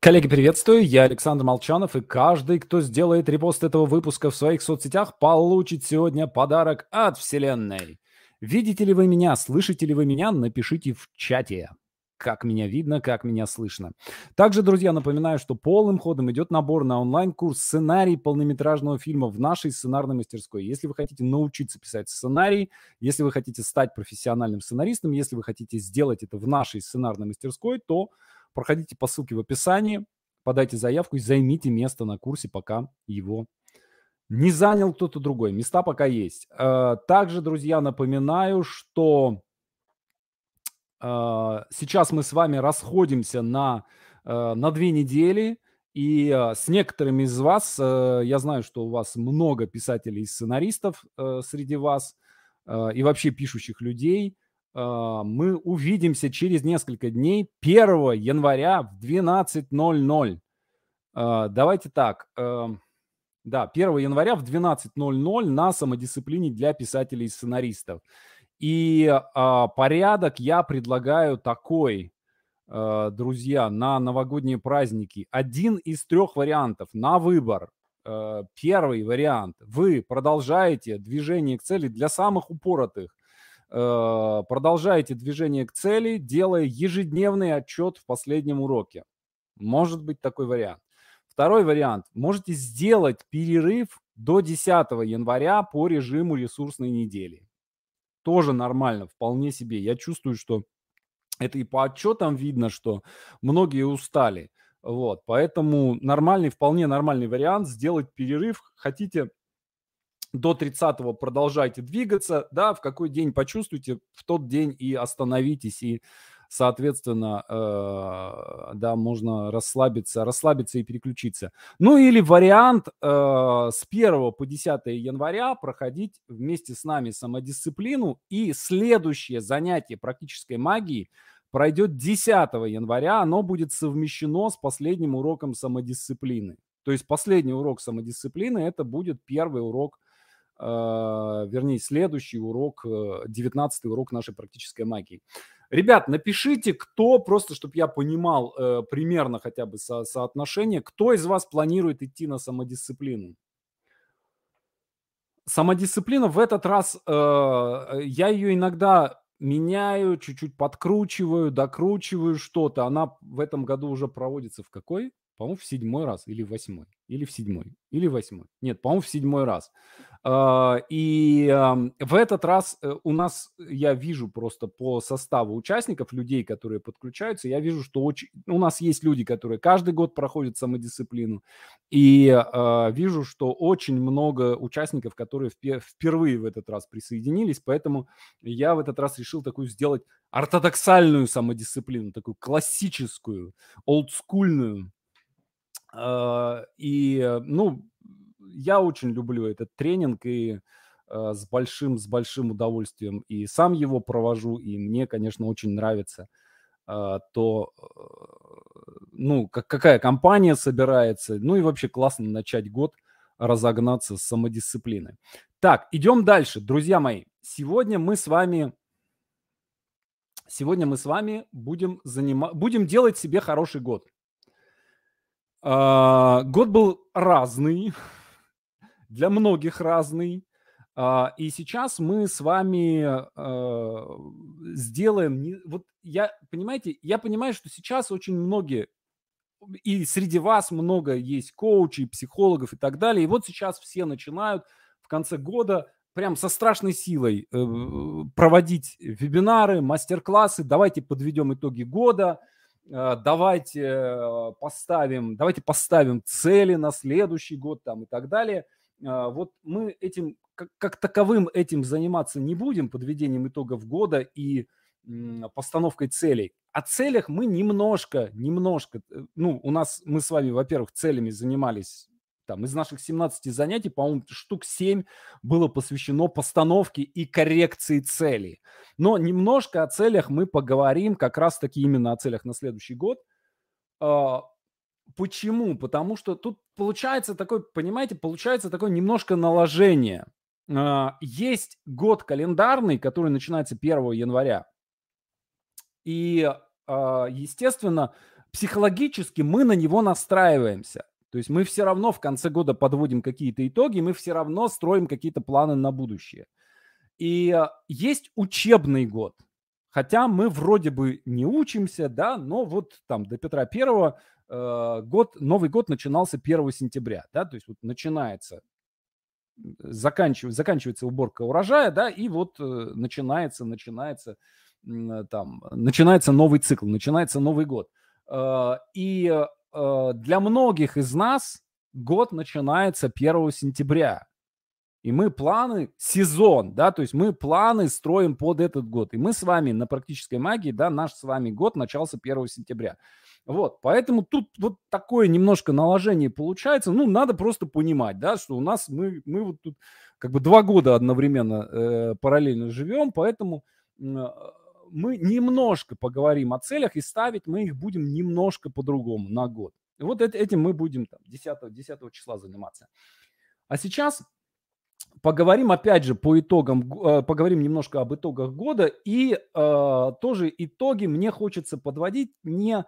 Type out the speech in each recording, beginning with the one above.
Коллеги, приветствую, я Александр Молчанов, и каждый, кто сделает репост этого выпуска в своих соцсетях, получит сегодня подарок от Вселенной. Видите ли вы меня, слышите ли вы меня, напишите в чате, как меня видно, как меня слышно. Также, друзья, напоминаю, что полным ходом идет набор на онлайн-курс «Сценарий полнометражного фильма» в нашей сценарной мастерской. Если вы хотите научиться писать сценарий, если вы хотите стать профессиональным сценаристом, если вы хотите сделать это в нашей сценарной мастерской, то проходите по ссылке в описании, подайте заявку и займите место на курсе, пока его не занял кто-то другой. Места пока есть. Э, также, друзья, напоминаю, что э, сейчас мы с вами расходимся на, э, на две недели. И с некоторыми из вас, я знаю, что у вас много писателей и сценаристов среди вас, и вообще пишущих людей – мы увидимся через несколько дней, 1 января в 12.00. А, давайте так. Эм, да, 1 января в 12.00 на самодисциплине для писателей и сценаристов. И а, порядок я предлагаю такой, друзья, на новогодние праздники. Один из трех вариантов на выбор. Э, первый вариант. Вы продолжаете движение к цели для самых упоротых Э, продолжаете движение к цели, делая ежедневный отчет в последнем уроке. Может быть такой вариант. Второй вариант. Можете сделать перерыв до 10 января по режиму ресурсной недели. Тоже нормально, вполне себе. Я чувствую, что это и по отчетам видно, что многие устали. Вот, поэтому нормальный, вполне нормальный вариант сделать перерыв. Хотите до 30-го продолжайте двигаться, да, в какой день почувствуете, в тот день и остановитесь, и, соответственно, э, да, можно расслабиться, расслабиться и переключиться. Ну или вариант э, с 1 по 10 января проходить вместе с нами самодисциплину, и следующее занятие практической магии пройдет 10 января, оно будет совмещено с последним уроком самодисциплины. То есть последний урок самодисциплины это будет первый урок вернее, следующий урок, 19 э, урок нашей практической магии. Ребят, напишите, кто, просто чтобы я понимал э, примерно хотя бы со, соотношение, кто из вас планирует идти на самодисциплину? Самодисциплина в этот раз, э, я ее иногда меняю, чуть-чуть подкручиваю, докручиваю что-то. Она в этом году уже проводится в какой? По-моему, в седьмой раз или в восьмой. Или в седьмой. Или в восьмой. Нет, по-моему, в седьмой раз. А, и в этот раз э, у нас, я вижу просто по составу участников, людей, которые подключаются, я вижу, что очень, у нас есть люди, которые каждый год проходят самодисциплину. И а, вижу, что очень много участников, которые впервые в этот раз присоединились. Поэтому я в этот раз решил такую сделать ортодоксальную самодисциплину, такую классическую, олдскульную и, э, ну, я очень люблю этот тренинг и э, с большим, с большим удовольствием и сам его провожу, и мне, конечно, очень нравится а, то, э, ну, как, какая компания собирается, ну и вообще классно начать год разогнаться с самодисциплины. Так, идем дальше, друзья мои. Сегодня мы с вами, сегодня мы с вами будем занимать, будем делать себе хороший год. А, год был разный, для многих разный. А, и сейчас мы с вами а, сделаем... Вот я, понимаете, я понимаю, что сейчас очень многие, и среди вас много есть коучей, психологов и так далее. И вот сейчас все начинают в конце года прям со страшной силой э, проводить вебинары, мастер-классы. Давайте подведем итоги года – давайте э, поставим, давайте поставим цели на следующий год там и так далее. Э, вот мы этим, как, как таковым этим заниматься не будем, подведением итогов года и постановкой целей. О целях мы немножко, немножко, ну, у нас, мы с вами, во-первых, целями занимались там из наших 17 занятий, по-моему, штук 7 было посвящено постановке и коррекции целей. Но немножко о целях мы поговорим, как раз-таки именно о целях на следующий год. А, почему? Потому что тут получается такой, понимаете, получается такое немножко наложение. А, есть год календарный, который начинается 1 января. И, а, естественно, психологически мы на него настраиваемся. То есть мы все равно в конце года подводим какие-то итоги, мы все равно строим какие-то планы на будущее. И э, есть учебный год. Хотя мы вроде бы не учимся, да, но вот там до Петра Первого э, год, Новый год начинался 1 сентября, да, то есть вот начинается, заканчивается, заканчивается уборка урожая, да, и вот э, начинается, начинается там, начинается новый цикл, начинается Новый год. И э, для многих из нас год начинается 1 сентября. И мы планы, сезон, да, то есть мы планы строим под этот год. И мы с вами на практической магии, да, наш с вами год начался 1 сентября. Вот, поэтому тут вот такое немножко наложение получается. Ну, надо просто понимать, да, что у нас мы, мы вот тут как бы два года одновременно э, параллельно живем, поэтому э, мы немножко поговорим о целях и ставить мы их будем немножко по-другому на год. И вот этим мы будем там 10, 10 числа заниматься. А сейчас поговорим опять же по итогам, э, поговорим немножко об итогах года и э, тоже итоги мне хочется подводить не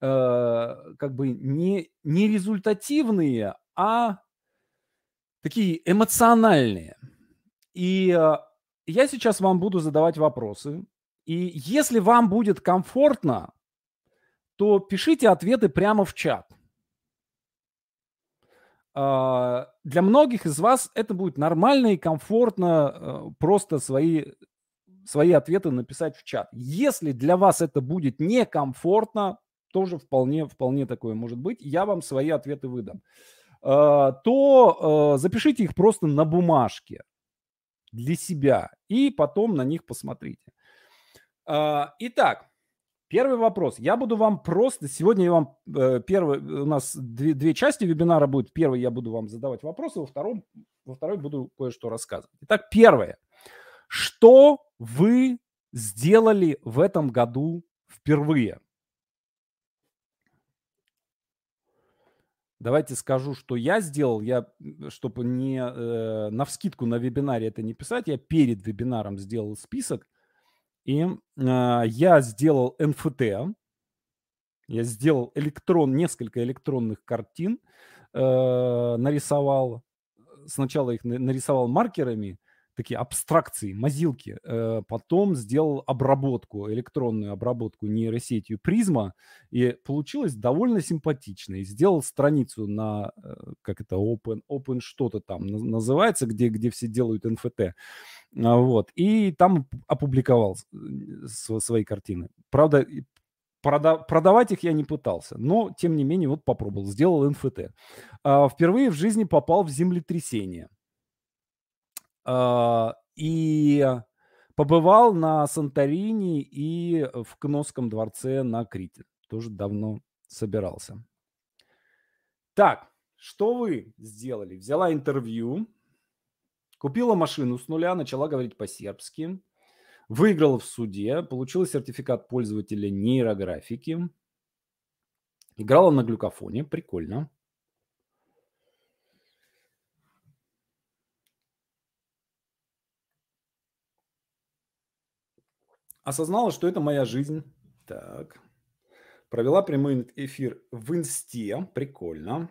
э, как бы не, не результативные, а такие эмоциональные. И э, я сейчас вам буду задавать вопросы. И если вам будет комфортно, то пишите ответы прямо в чат. А, для многих из вас это будет нормально и комфортно э, просто свои, свои ответы написать в чат. Если для вас это будет некомфортно, тоже вполне, вполне такое может быть, я вам свои ответы выдам, а, то э, запишите их просто на бумажке для себя и потом на них посмотрите. А, итак, Первый вопрос. Я буду вам просто... Сегодня я вам... Э, первый, у нас две, две части вебинара будет. Первый я буду вам задавать вопросы, во, втором, во второй буду кое-что рассказывать. Итак, первое. Что вы сделали в этом году впервые? Давайте скажу, что я сделал. Я, чтобы не э, на вскидку на вебинаре это не писать, я перед вебинаром сделал список – и э, я сделал NFT, я сделал электрон, несколько электронных картин, э, нарисовал. Сначала их нарисовал маркерами, такие абстракции, мазилки. Э, потом сделал обработку, электронную обработку нейросетью призма. И получилось довольно симпатично. И сделал страницу на, э, как это, open, open что-то там называется, где, где все делают NFT. А, вот. И там опубликовал свои картины. Правда, продавать их я не пытался, но, тем не менее, вот попробовал, сделал NFT. А, впервые в жизни попал в землетрясение. А, и побывал на Санторини и в Кносском дворце на Крите. Тоже давно собирался. Так, что вы сделали? Взяла интервью, Купила машину с нуля, начала говорить по-сербски. Выиграла в суде, получила сертификат пользователя нейрографики. Играла на глюкофоне, прикольно. Осознала, что это моя жизнь. Так. Провела прямой эфир в инсте. Прикольно.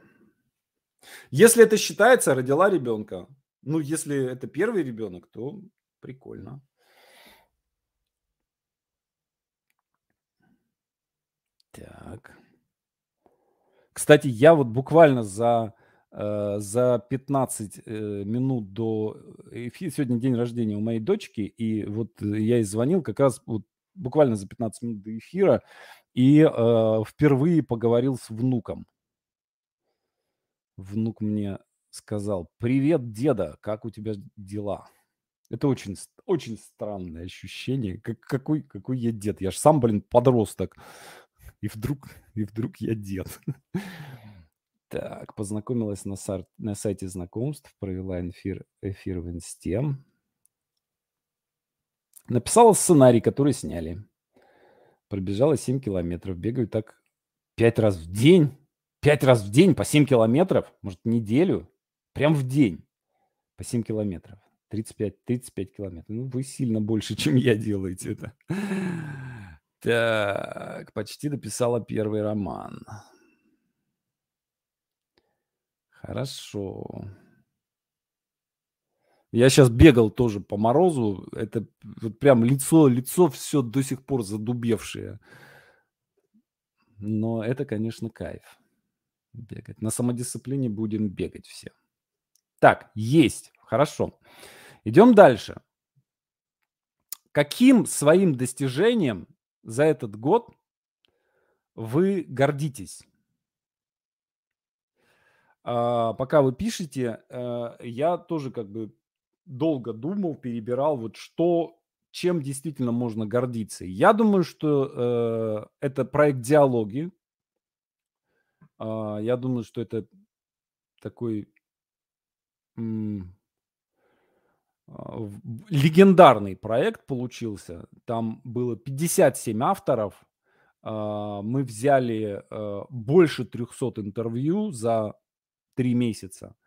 Если это считается, родила ребенка. Ну, если это первый ребенок, то прикольно. Так. Кстати, я вот буквально за, за 15 э, минут до эфира, сегодня день рождения у моей дочки, и вот я ей звонил как раз вот буквально за 15 минут до эфира, и э, впервые поговорил с внуком. Внук мне сказал, привет, деда, как у тебя дела? Это очень, очень странное ощущение. Как, какой, какой я дед? Я же сам, блин, подросток. И вдруг, и вдруг я дед. Так, познакомилась на, сар, на сайте знакомств, провела эфир, эфир в инсте. Написала сценарий, который сняли. Пробежала 7 километров. Бегаю так 5 раз в день. 5 раз в день по 7 километров? Может, неделю? Прям в день. По 7 километров. 35, 35 километров. Ну, вы сильно больше, чем я делаете это. Так, почти дописала первый роман. Хорошо. Я сейчас бегал тоже по морозу. Это вот прям лицо, лицо все до сих пор задубевшее. Но это, конечно, кайф. Бегать. На самодисциплине будем бегать все. Так, есть. Хорошо. Идем дальше. Каким своим достижением за этот год вы гордитесь? А, пока вы пишете, э, я тоже как бы долго думал, перебирал, вот что, чем действительно можно гордиться. Я думаю, что э, это проект диалоги. А, я думаю, что это такой а, легендарный проект получился. Там было 57 авторов. Мы взяли э, больше 300 интервью за три месяца.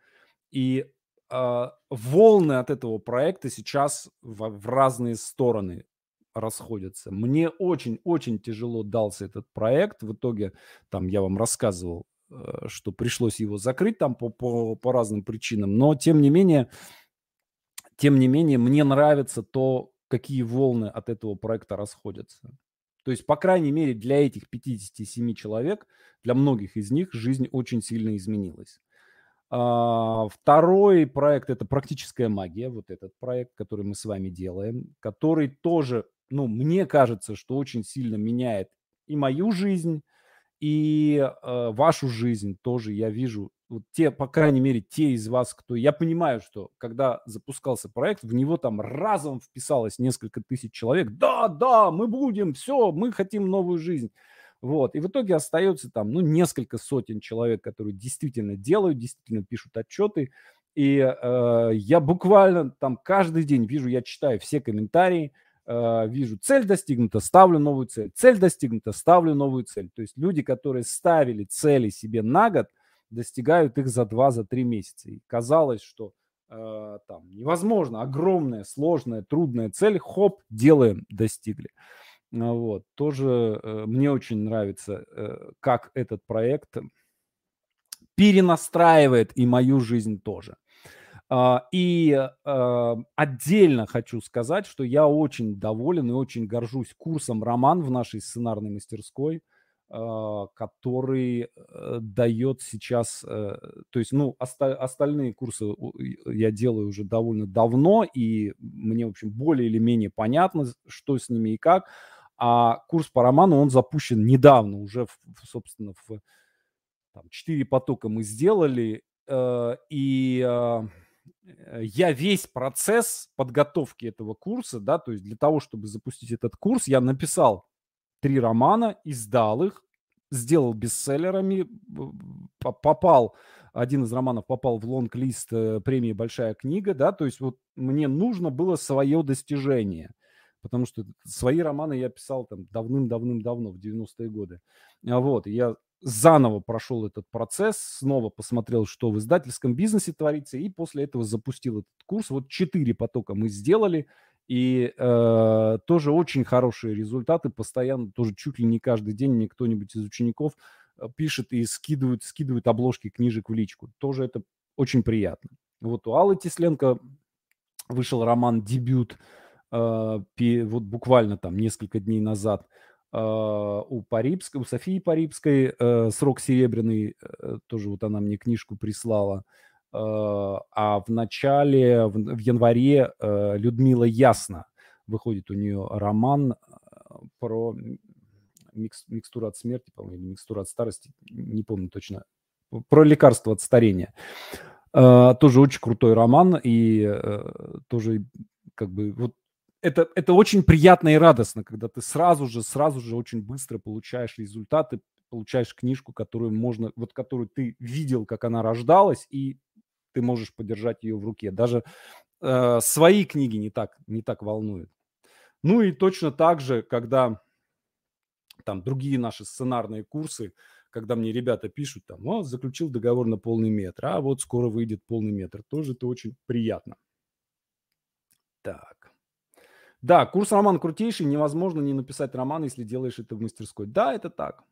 И а, волны от этого проекта сейчас в разные стороны расходятся. Мне очень-очень тяжело дался этот проект. В итоге, там я вам рассказывал, э, что пришлось его закрыть там по, по, по разным причинам. Но, тем не менее, тем не менее, мне нравится то, какие волны от этого проекта расходятся. То есть, по крайней мере, для этих 57 человек, для многих из них жизнь очень сильно изменилась. А, второй проект – это практическая магия, вот этот проект, который мы с вами делаем, который тоже, ну, мне кажется, что очень сильно меняет и мою жизнь, и э, вашу жизнь тоже я вижу вот те, по крайней мере, те из вас, кто... Я понимаю, что когда запускался проект, в него там разом вписалось несколько тысяч человек. Да, да, мы будем, все, мы хотим новую жизнь. Вот. И в итоге остается там, ну, несколько сотен человек, которые действительно делают, действительно пишут отчеты. И э, я буквально там каждый день вижу, я читаю все комментарии, э, вижу, цель достигнута, ставлю новую цель. Цель достигнута, ставлю новую цель. То есть люди, которые ставили цели себе на год – достигают их за 2-3 за месяца. И казалось, что э, там невозможно, огромная, сложная, трудная цель, хоп, делаем, достигли. Вот. Тоже э, мне очень нравится, э, как этот проект перенастраивает и мою жизнь тоже. Uh, и uh, отдельно хочу сказать, что я очень доволен и очень горжусь курсом «Роман» в нашей сценарной мастерской. А, который э, дает сейчас, э, то есть, ну, остальные курсы я делаю уже довольно давно, и мне, в общем, более или менее понятно, что с ними и как. А курс по роману, он запущен недавно, уже, собственно, в там, 4 потока мы сделали, э, и я весь процесс подготовки этого курса, да, то есть для того, чтобы запустить этот курс, я написал три романа, издал их, сделал бестселлерами, попал, один из романов попал в лонг-лист э, премии «Большая книга», да, то есть вот мне нужно было свое достижение, потому что свои романы я писал там давным-давным-давно, в 90-е годы. А вот, я заново прошел этот процесс, снова посмотрел, что в издательском бизнесе творится, и после этого запустил этот курс. Вот четыре потока мы сделали – и э, тоже очень хорошие результаты, постоянно, тоже чуть ли не каждый день мне кто-нибудь из учеников э, пишет и скидывает, скидывает обложки книжек в личку. Тоже это очень приятно. Вот у Аллы Тесленко вышел роман «Дебют», вот буквально там несколько дней назад. Э, у Парибской, у Софии Парибской э, «Срок серебряный», э, тоже вот она мне книжку прислала. Э, а в начале, в, январе э, Людмила Ясно выходит у нее роман про микс, микстуру от смерти, по-моему, или микстуру от старости, не помню точно, про лекарство от старения. Тоже очень крутой роман и тоже как бы вот это, это очень приятно и радостно, когда ты сразу же, сразу же очень быстро получаешь результаты, получаешь книжку, которую можно, вот которую ты видел, как она рождалась, и ты можешь подержать ее в руке. Даже э, свои книги не так, не так волнуют. Ну и точно так же, когда там другие наши сценарные курсы, когда мне ребята пишут там, о, заключил договор на полный метр, а вот скоро выйдет полный метр, тоже это очень приятно. Так. Да, курс роман крутейший, невозможно не написать роман, если делаешь это в мастерской. Да, это так.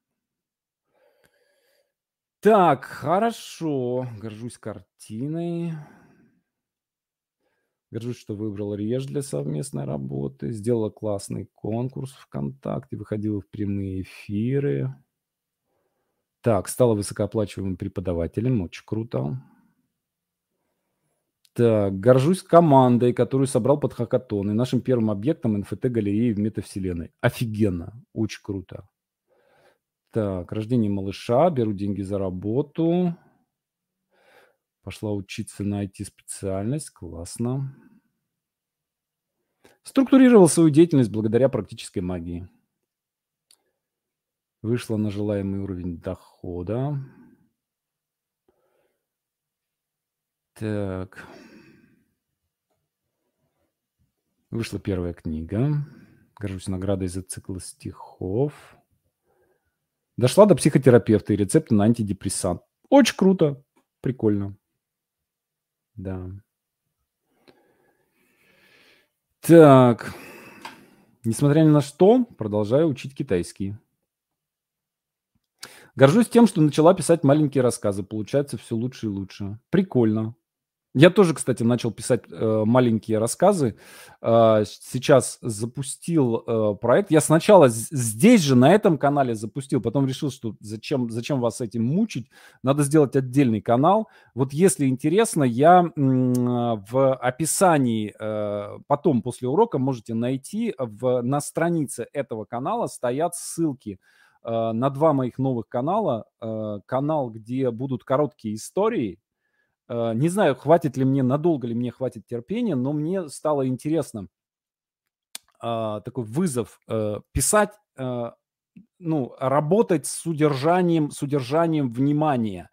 Так, хорошо. Горжусь картиной. Горжусь, что выбрал Реж для совместной работы. Сделала классный конкурс ВКонтакте, выходила в прямые эфиры. Так, стала высокооплачиваемым преподавателем, очень круто. Так, горжусь командой, которую собрал под хакатон и нашим первым объектом НФТ-галереи в метавселенной. Офигенно, очень круто. Так, рождение малыша, беру деньги за работу. Пошла учиться на IT-специальность, классно. Структурировал свою деятельность благодаря практической магии. Вышла на желаемый уровень дохода. Так. Вышла первая книга. Горжусь наградой за цикл стихов. Дошла до психотерапевта и рецепта на антидепрессант. Очень круто. Прикольно. Да. Так. Несмотря ни на что, продолжаю учить китайский. Горжусь тем, что начала писать маленькие рассказы. Получается все лучше и лучше. Прикольно. Я тоже, кстати, начал писать э, маленькие рассказы. Э, сейчас запустил э, проект. Я сначала здесь же, на этом канале запустил, потом решил, что зачем, зачем вас этим мучить. Надо сделать отдельный канал. Вот если интересно, я в описании, э, потом после урока можете найти, в, на странице этого канала стоят ссылки э, на два моих новых канала. Э, канал, где будут короткие истории, не знаю, хватит ли мне, надолго ли мне хватит терпения, но мне стало интересно а, такой вызов э, писать, э, ну, работать с удержанием, с удержанием внимания.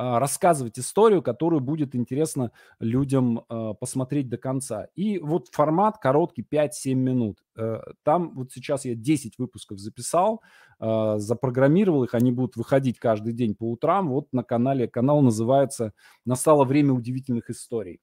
А, рассказывать историю, которую будет интересно людям а, посмотреть до конца. И вот формат короткий, 5-7 минут. Э, там вот сейчас я 10 выпусков записал, а, запрограммировал их, они будут выходить каждый день по утрам. Вот на канале, канал называется «Настало время удивительных историй».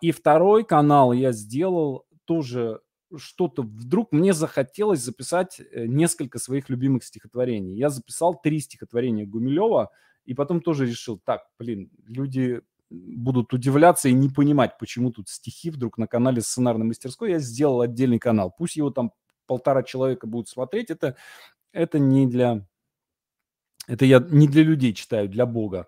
И второй канал я сделал тоже что-то вдруг мне захотелось записать э, несколько своих любимых стихотворений. Я записал три стихотворения Гумилева – и потом тоже решил, так, блин, люди будут удивляться и не понимать, почему тут стихи вдруг на канале сценарной мастерской. Я сделал отдельный канал. Пусть его там полтора человека будут смотреть. Это, это не для это я не для людей читаю, для Бога.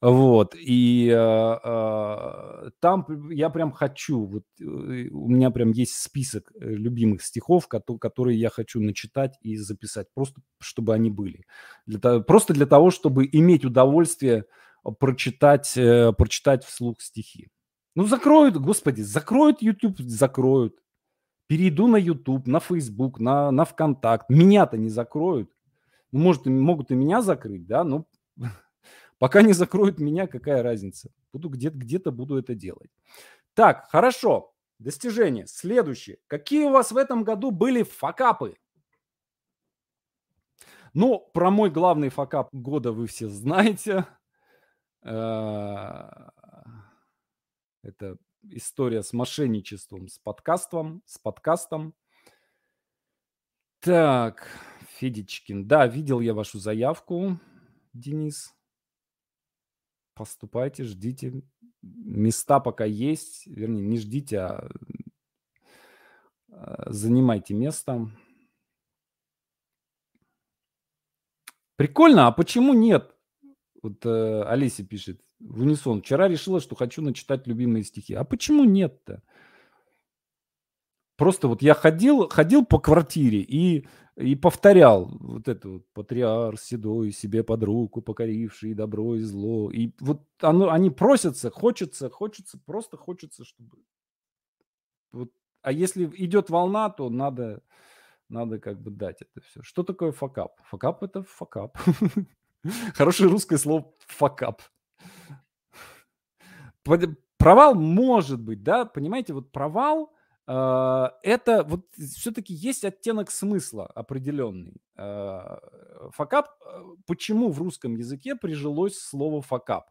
Вот. И э, э, там я прям хочу, вот э, у меня прям есть список э, любимых стихов, которые, которые я хочу начитать и записать, просто чтобы они были. Для того, просто для того, чтобы иметь удовольствие прочитать, э, прочитать вслух стихи. Ну, закроют, господи, закроют YouTube, закроют. Перейду на YouTube, на Facebook, на, на ВКонтакт. Меня-то не закроют. Ну, может, могут и меня закрыть, да, но пока не закроют меня, какая разница? Буду где-то где буду это делать. Так, хорошо. Достижение. Следующее. Какие у вас в этом году были факапы? Ну, про мой главный факап года вы все знаете. Э, это история с мошенничеством, с подкастом, с подкастом. Так, Федичкин. Да, видел я вашу заявку, Денис. Поступайте, ждите. Места пока есть. Вернее, не ждите, а, а занимайте место. Прикольно, а почему нет? Вот э, Олеся пишет в унисон. Вчера решила, что хочу начитать любимые стихи. А почему нет-то? Просто вот я ходил, ходил по квартире и и повторял вот это вот патриарх седой, себе под руку покоривший добро и зло. И вот оно, они просятся, хочется, хочется, просто хочется, чтобы... Вот, а если идет волна, то надо, надо как бы дать это все. Что такое факап? Факап – это факап. Хорошее русское слово факап. Провал может быть, да, понимаете, вот провал – это вот все-таки есть оттенок смысла определенный. А, факап, а, почему в русском языке прижилось слово факап?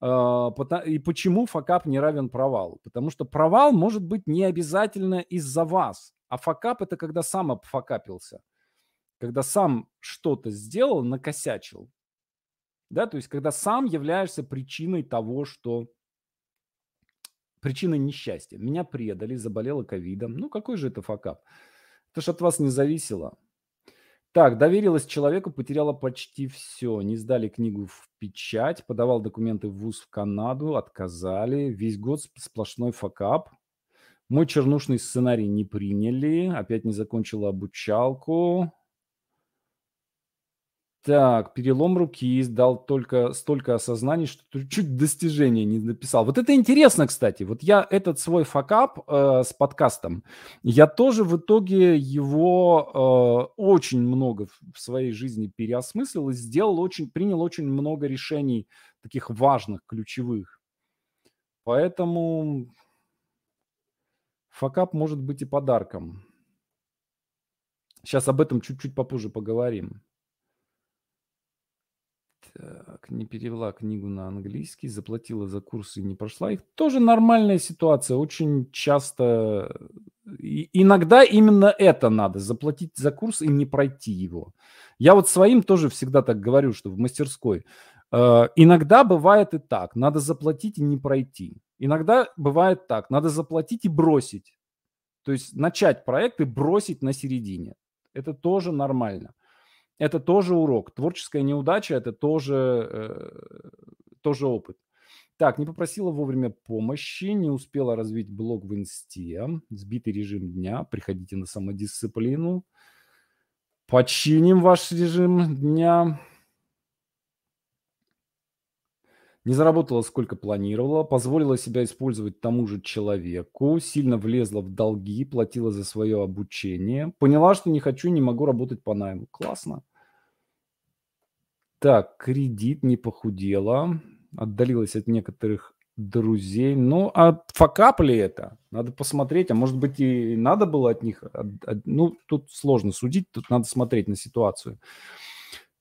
А, и почему факап не равен провалу? Потому что провал может быть не обязательно из-за вас, а факап – это когда сам обфакапился. Когда сам что-то сделал, накосячил. Да, то есть когда сам являешься причиной того, что причиной несчастья. Меня предали, заболела ковидом. Ну, какой же это факап? Это ж от вас не зависело. Так, доверилась человеку, потеряла почти все. Не сдали книгу в печать, подавал документы в ВУЗ в Канаду, отказали. Весь год сплошной факап. Мой чернушный сценарий не приняли, опять не закончила обучалку. Так, перелом руки, дал только столько осознаний, что чуть достижения не написал. Вот это интересно, кстати. Вот я этот свой факап э, с подкастом, я тоже в итоге его э, очень много в, своей жизни переосмыслил и сделал очень, принял очень много решений таких важных, ключевых. Поэтому факап может быть и подарком. Сейчас об этом чуть-чуть попозже поговорим. Так, не перевела книгу на английский, заплатила за курсы и не прошла их. Тоже нормальная ситуация. Очень часто, и, иногда именно это надо, заплатить за курс и не пройти его. Я вот своим тоже всегда так говорю, что в мастерской. Э, иногда бывает и так, надо заплатить и не пройти. Иногда бывает так, надо заплатить и бросить. То есть начать проект и бросить на середине. Это тоже нормально это тоже урок. Творческая неудача – это тоже, э, тоже опыт. Так, не попросила вовремя помощи, не успела развить блог в инсте, сбитый режим дня, приходите на самодисциплину. Починим ваш режим дня. Не заработала сколько планировала, позволила себя использовать тому же человеку, сильно влезла в долги, платила за свое обучение. Поняла, что не хочу, не могу работать по найму. Классно. Так, кредит не похудела, отдалилась от некоторых друзей. Ну, а факап ли это? Надо посмотреть, а может быть и надо было от них... Ну, тут сложно судить, тут надо смотреть на ситуацию.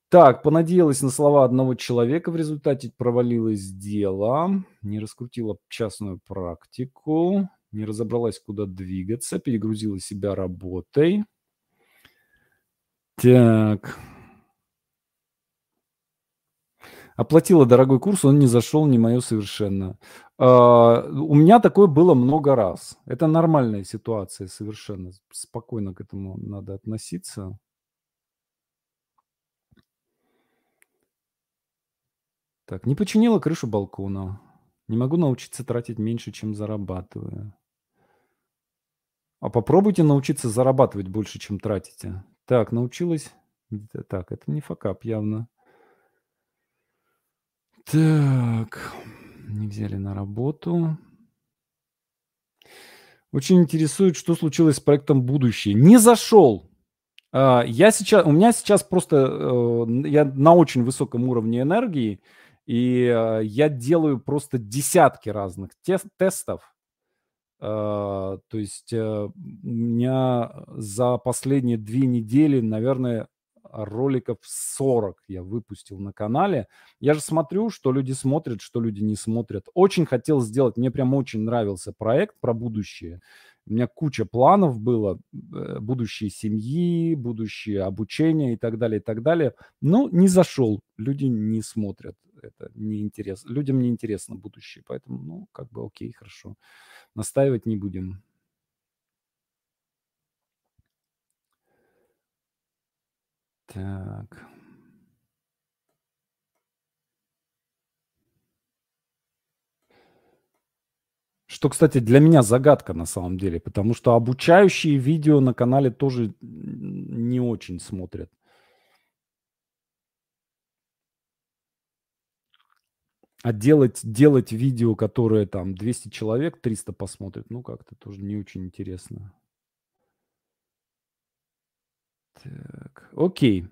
Так, понадеялась на слова одного человека, в результате провалилось дело, не раскрутила частную практику, не разобралась, куда двигаться, перегрузила себя работой. Так, Оплатила дорогой курс, он не зашел, не мое совершенно. А, у меня такое было много раз. Это нормальная ситуация совершенно. Спокойно к этому надо относиться. Так, не починила крышу балкона. Не могу научиться тратить меньше, чем зарабатываю. А попробуйте научиться зарабатывать больше, чем тратите. Так, научилась. Так, это не факап явно. Так, не взяли на работу. Очень интересует, что случилось с проектом «Будущее». Не зашел. А, я сейчас, у меня сейчас просто, э, я на очень высоком уровне энергии, и э, я делаю просто десятки разных тестов. А, то есть э, у меня за последние две недели, наверное, роликов 40 я выпустил на канале. Я же смотрю, что люди смотрят, что люди не смотрят. Очень хотел сделать, мне прям очень нравился проект про будущее. У меня куча планов было, э, будущее семьи, будущее обучение и так далее, и так далее. Но не зашел, люди не смотрят, это не интересно. Людям не интересно будущее, поэтому, ну, как бы окей, хорошо. Настаивать не будем. Так. Что, кстати, для меня загадка на самом деле, потому что обучающие видео на канале тоже не очень смотрят. А делать, делать видео, которое там 200 человек, 300 посмотрит, ну как-то тоже не очень интересно. Так, окей.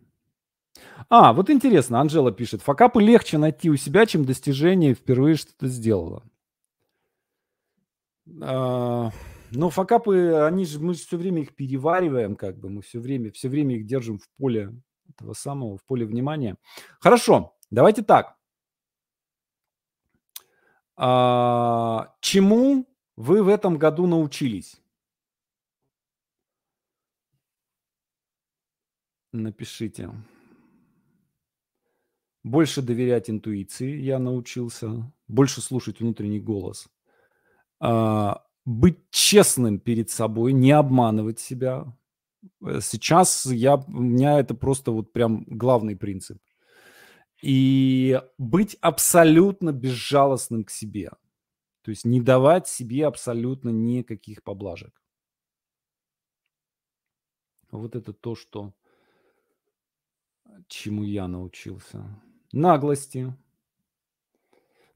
А, вот интересно, Анжела пишет, факапы легче найти у себя, чем достижение впервые что-то сделала. А, но факапы, они же, мы все время их перевариваем, как бы, мы все время, все время их держим в поле этого самого, в поле внимания. Хорошо, давайте так. А, чему вы в этом году научились? Напишите. Больше доверять интуиции я научился, больше слушать внутренний голос. А, быть честным перед собой, не обманывать себя. Э, сейчас я, у меня это просто вот прям главный принцип. И быть абсолютно безжалостным к себе. То есть не давать себе абсолютно никаких поблажек. Вот это то, что чему я научился. Наглости.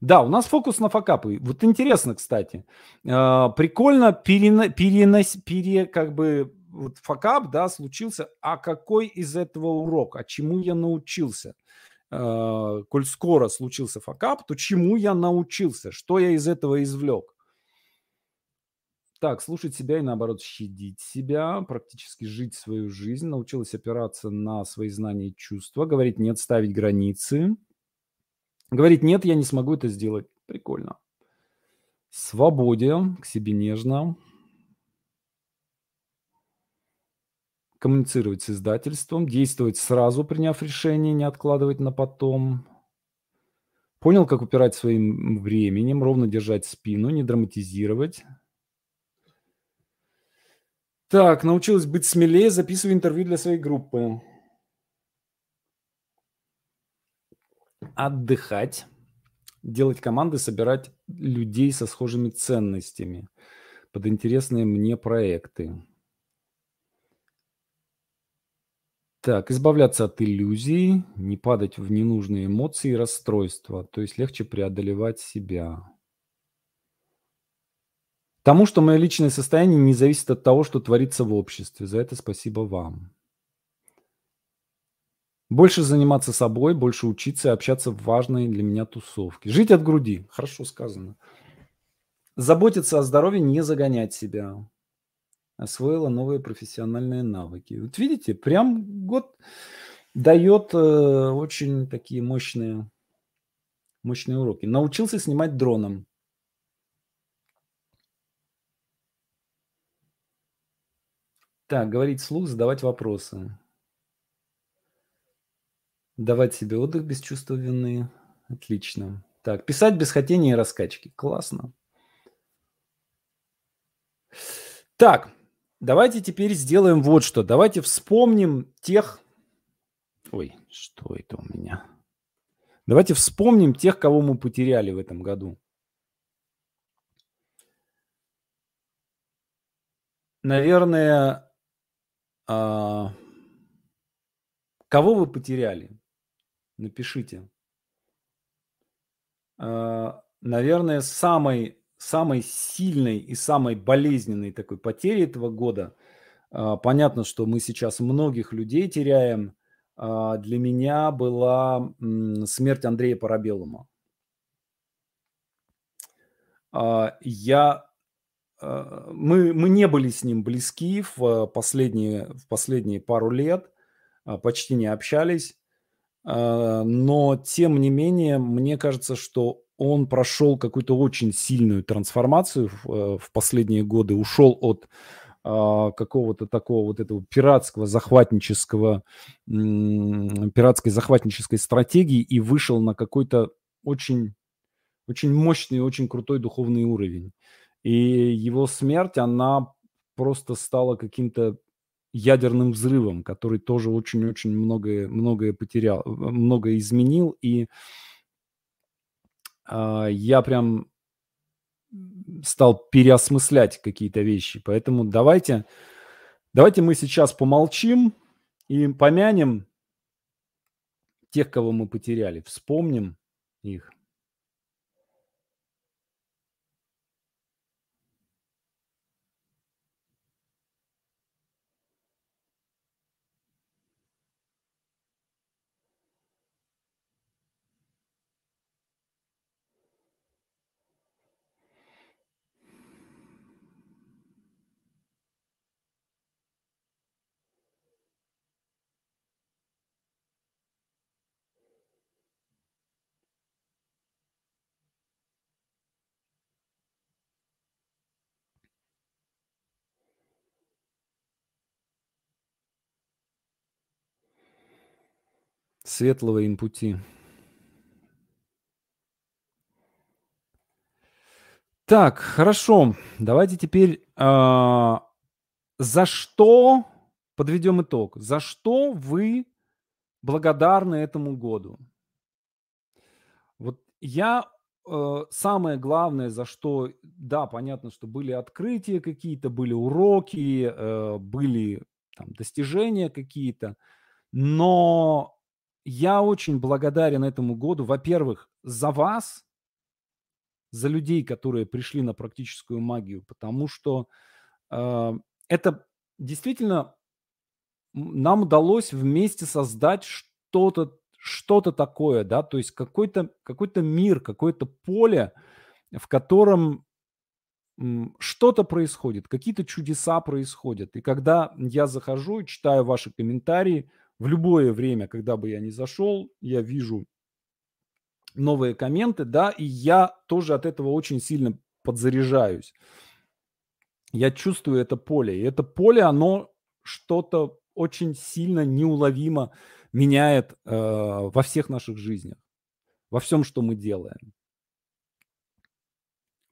Да, у нас фокус на факапы. Вот интересно, кстати. Э, прикольно перена, перенос, пере, как бы, вот факап, да, случился. А какой из этого урок? А чему я научился? Э, коль скоро случился факап, то чему я научился? Что я из этого извлек? Так, слушать себя и наоборот щадить себя, практически жить свою жизнь, научилась опираться на свои знания и чувства, говорить нет, ставить границы. Говорить нет, я не смогу это сделать. Прикольно. Свободе, к себе нежно. Коммуницировать с издательством, действовать сразу, приняв решение, не откладывать на потом. Понял, как упирать своим временем, ровно держать спину, не драматизировать. Так, научилась быть смелее, записываю интервью для своей группы. Отдыхать, делать команды, собирать людей со схожими ценностями под интересные мне проекты. Так, избавляться от иллюзий, не падать в ненужные эмоции и расстройства, то есть легче преодолевать себя. Тому, что мое личное состояние не зависит от того, что творится в обществе. За это спасибо вам. Больше заниматься собой, больше учиться и общаться в важные для меня тусовки. Жить от груди. Хорошо сказано. Заботиться о здоровье, не загонять себя. Освоила новые профессиональные навыки. Вот видите, прям год дает э, очень такие мощные, мощные уроки. Научился снимать дроном. Так, говорить вслух, задавать вопросы. Давать себе отдых без чувства вины. Отлично. Так, писать без хотения и раскачки. Классно. Так, давайте теперь сделаем вот что. Давайте вспомним тех... Ой, что это у меня? Давайте вспомним тех, кого мы потеряли в этом году. Наверное, а, кого вы потеряли? Напишите. А, наверное, самой, самой сильной и самой болезненной такой потери этого года, а, понятно, что мы сейчас многих людей теряем, для меня была смерть Андрея Парабеллума. Я Э, мы, мы не были с ним близки в последние, в последние пару лет, почти не общались, но тем не менее, мне кажется, что он прошел какую-то очень сильную трансформацию в, в последние годы, ушел от какого-то такого вот этого пиратского захватнического, пиратской захватнической стратегии и вышел на какой-то очень, очень мощный, очень крутой духовный уровень. И его смерть, она просто стала каким-то ядерным взрывом, который тоже очень-очень многое, многое потерял, многое изменил. И э, я прям стал переосмыслять какие-то вещи. Поэтому давайте, давайте мы сейчас помолчим и помянем тех, кого мы потеряли, вспомним их. Светлого им пути. Так, хорошо. Давайте теперь а, за что подведем итог? За что вы благодарны этому году? Вот я э, самое главное, за что, да, понятно, что были открытия какие-то, были уроки, э, были там достижения какие-то, но я очень благодарен этому году, во-первых, за вас, за людей, которые пришли на практическую магию, потому что э, это действительно нам удалось вместе создать что-то что-то такое, да, то есть какой-то какой мир, какое-то поле, в котором что-то происходит, какие-то чудеса происходят. И когда я захожу и читаю ваши комментарии, в любое время, когда бы я ни зашел, я вижу новые комменты, да, и я тоже от этого очень сильно подзаряжаюсь. Я чувствую это поле, и это поле, оно что-то очень сильно неуловимо меняет э, во всех наших жизнях, во всем, что мы делаем.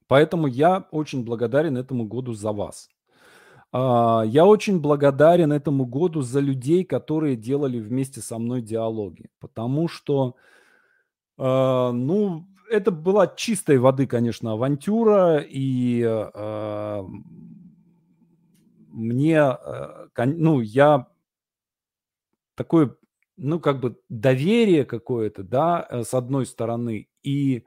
Поэтому я очень благодарен этому году за вас. Uh, я очень благодарен этому году за людей, которые делали вместе со мной диалоги, потому что, uh, ну, это была чистой воды, конечно, авантюра, и uh, мне, ну, я такое ну, как бы доверие какое-то, да, э, с одной стороны. И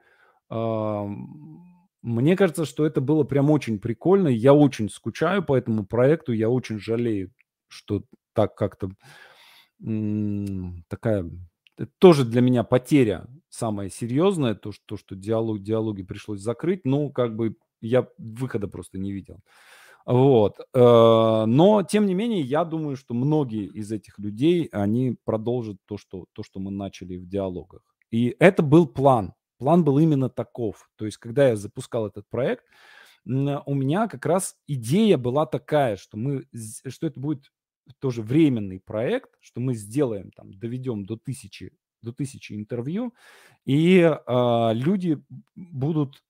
мне кажется, что это было прям очень прикольно. Я очень скучаю по этому проекту. Я очень жалею, что так как-то такая... Это тоже для меня потеря самая серьезная, то, что, то, что диалог, диалоги пришлось закрыть. Ну, как бы я выхода просто не видел. Вот. Э, но, тем не менее, я думаю, что многие из этих людей, они продолжат то, что, то, что мы начали в диалогах. И это был план. План был именно таков. То есть, когда я запускал этот проект, у меня как раз идея была такая, что мы, что это будет тоже временный проект, что мы сделаем там, доведем до тысячи, до тысячи интервью, и э, люди будут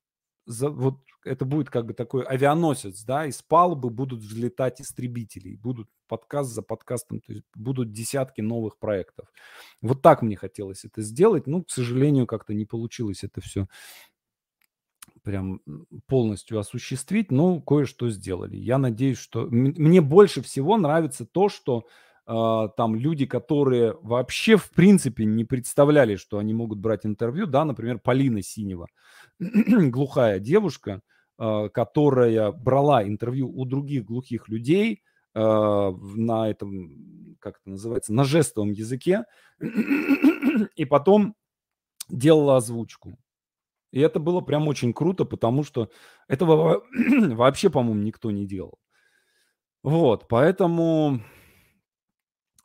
за, вот это будет как бы такой авианосец, да, из палубы будут взлетать истребители, будут подкаст за подкастом, то есть будут десятки новых проектов. Вот так мне хотелось это сделать, ну, к сожалению, как-то не получилось это все прям полностью осуществить, но кое-что сделали. Я надеюсь, что... Мне больше всего нравится то, что там люди, которые вообще в принципе не представляли, что они могут брать интервью, да, например, Полина Синева, глухая девушка, э, которая брала интервью у других глухих людей э, на этом, как это называется, на жестовом языке, и потом делала озвучку. И это было прям очень круто, потому что этого вообще, по-моему, никто не делал. Вот, поэтому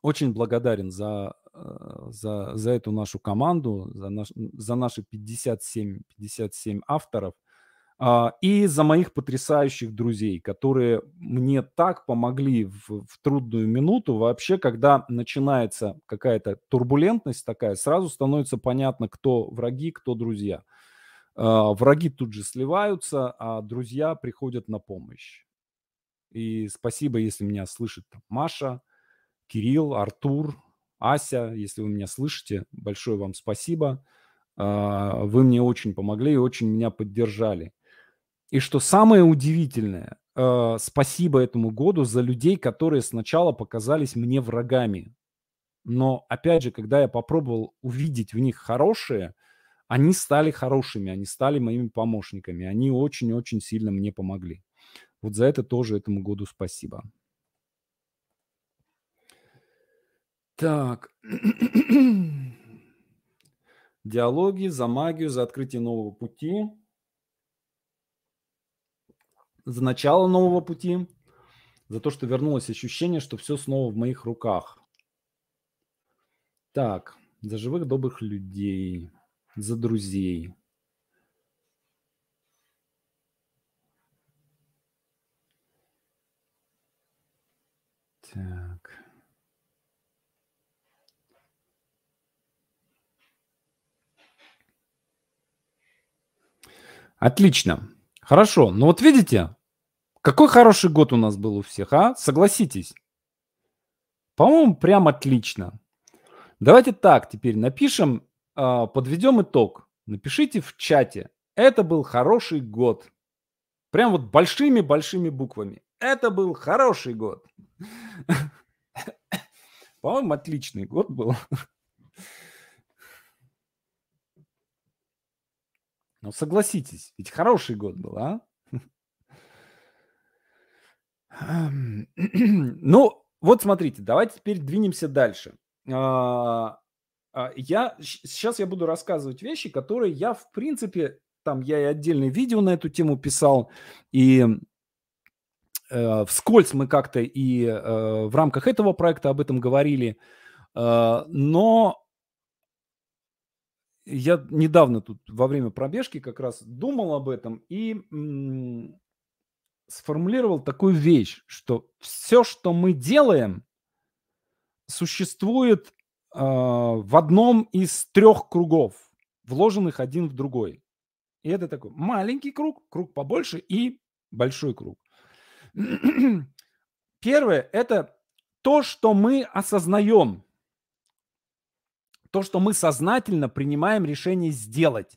очень благодарен за, э, за, за эту нашу команду, за, наш, за наши 57, 57 авторов а, и за моих потрясающих друзей, которые мне так помогли в, в трудную минуту. Вообще, когда начинается какая-то турбулентность такая, сразу становится понятно, кто враги, кто друзья. А, враги тут же сливаются, а друзья приходят на помощь. И спасибо, если меня слышит Маша, Кирилл, Артур, Ася, если вы меня слышите, большое вам спасибо. А, вы мне очень помогли и очень меня поддержали. И что самое удивительное, а, спасибо этому году за людей, которые сначала показались мне врагами. Но опять же, когда я попробовал увидеть в них хорошее, они стали хорошими, они стали моими помощниками. Они очень-очень сильно мне помогли. Вот за это тоже этому году спасибо. Так. Диалоги за магию, за открытие нового пути. За начало нового пути. За то, что вернулось ощущение, что все снова в моих руках. Так. За живых добрых людей. За друзей. Так. Отлично. Хорошо. Ну вот видите, какой хороший год у нас был у всех, а? Согласитесь. По-моему, прям отлично. Давайте так теперь напишем, а, подведем итог. Напишите в чате. Это был хороший год. Прям вот большими-большими буквами. Это был хороший год. По-моему, отличный год был. Ну, согласитесь, ведь хороший год был, а? Ну, вот смотрите, давайте теперь двинемся дальше. А, а, я сейчас я буду рассказывать вещи, которые я, в принципе, там я и отдельное видео на эту тему писал, и э, вскользь мы как-то и э, в рамках этого проекта об этом говорили, э, но я недавно тут во время пробежки как раз думал об этом и сформулировал такую вещь, что все, что мы делаем, существует э, в одном из трех кругов, вложенных один в другой. И это такой маленький круг, круг побольше и большой круг. Первое – это то, что мы осознаем, то, что мы сознательно принимаем решение сделать.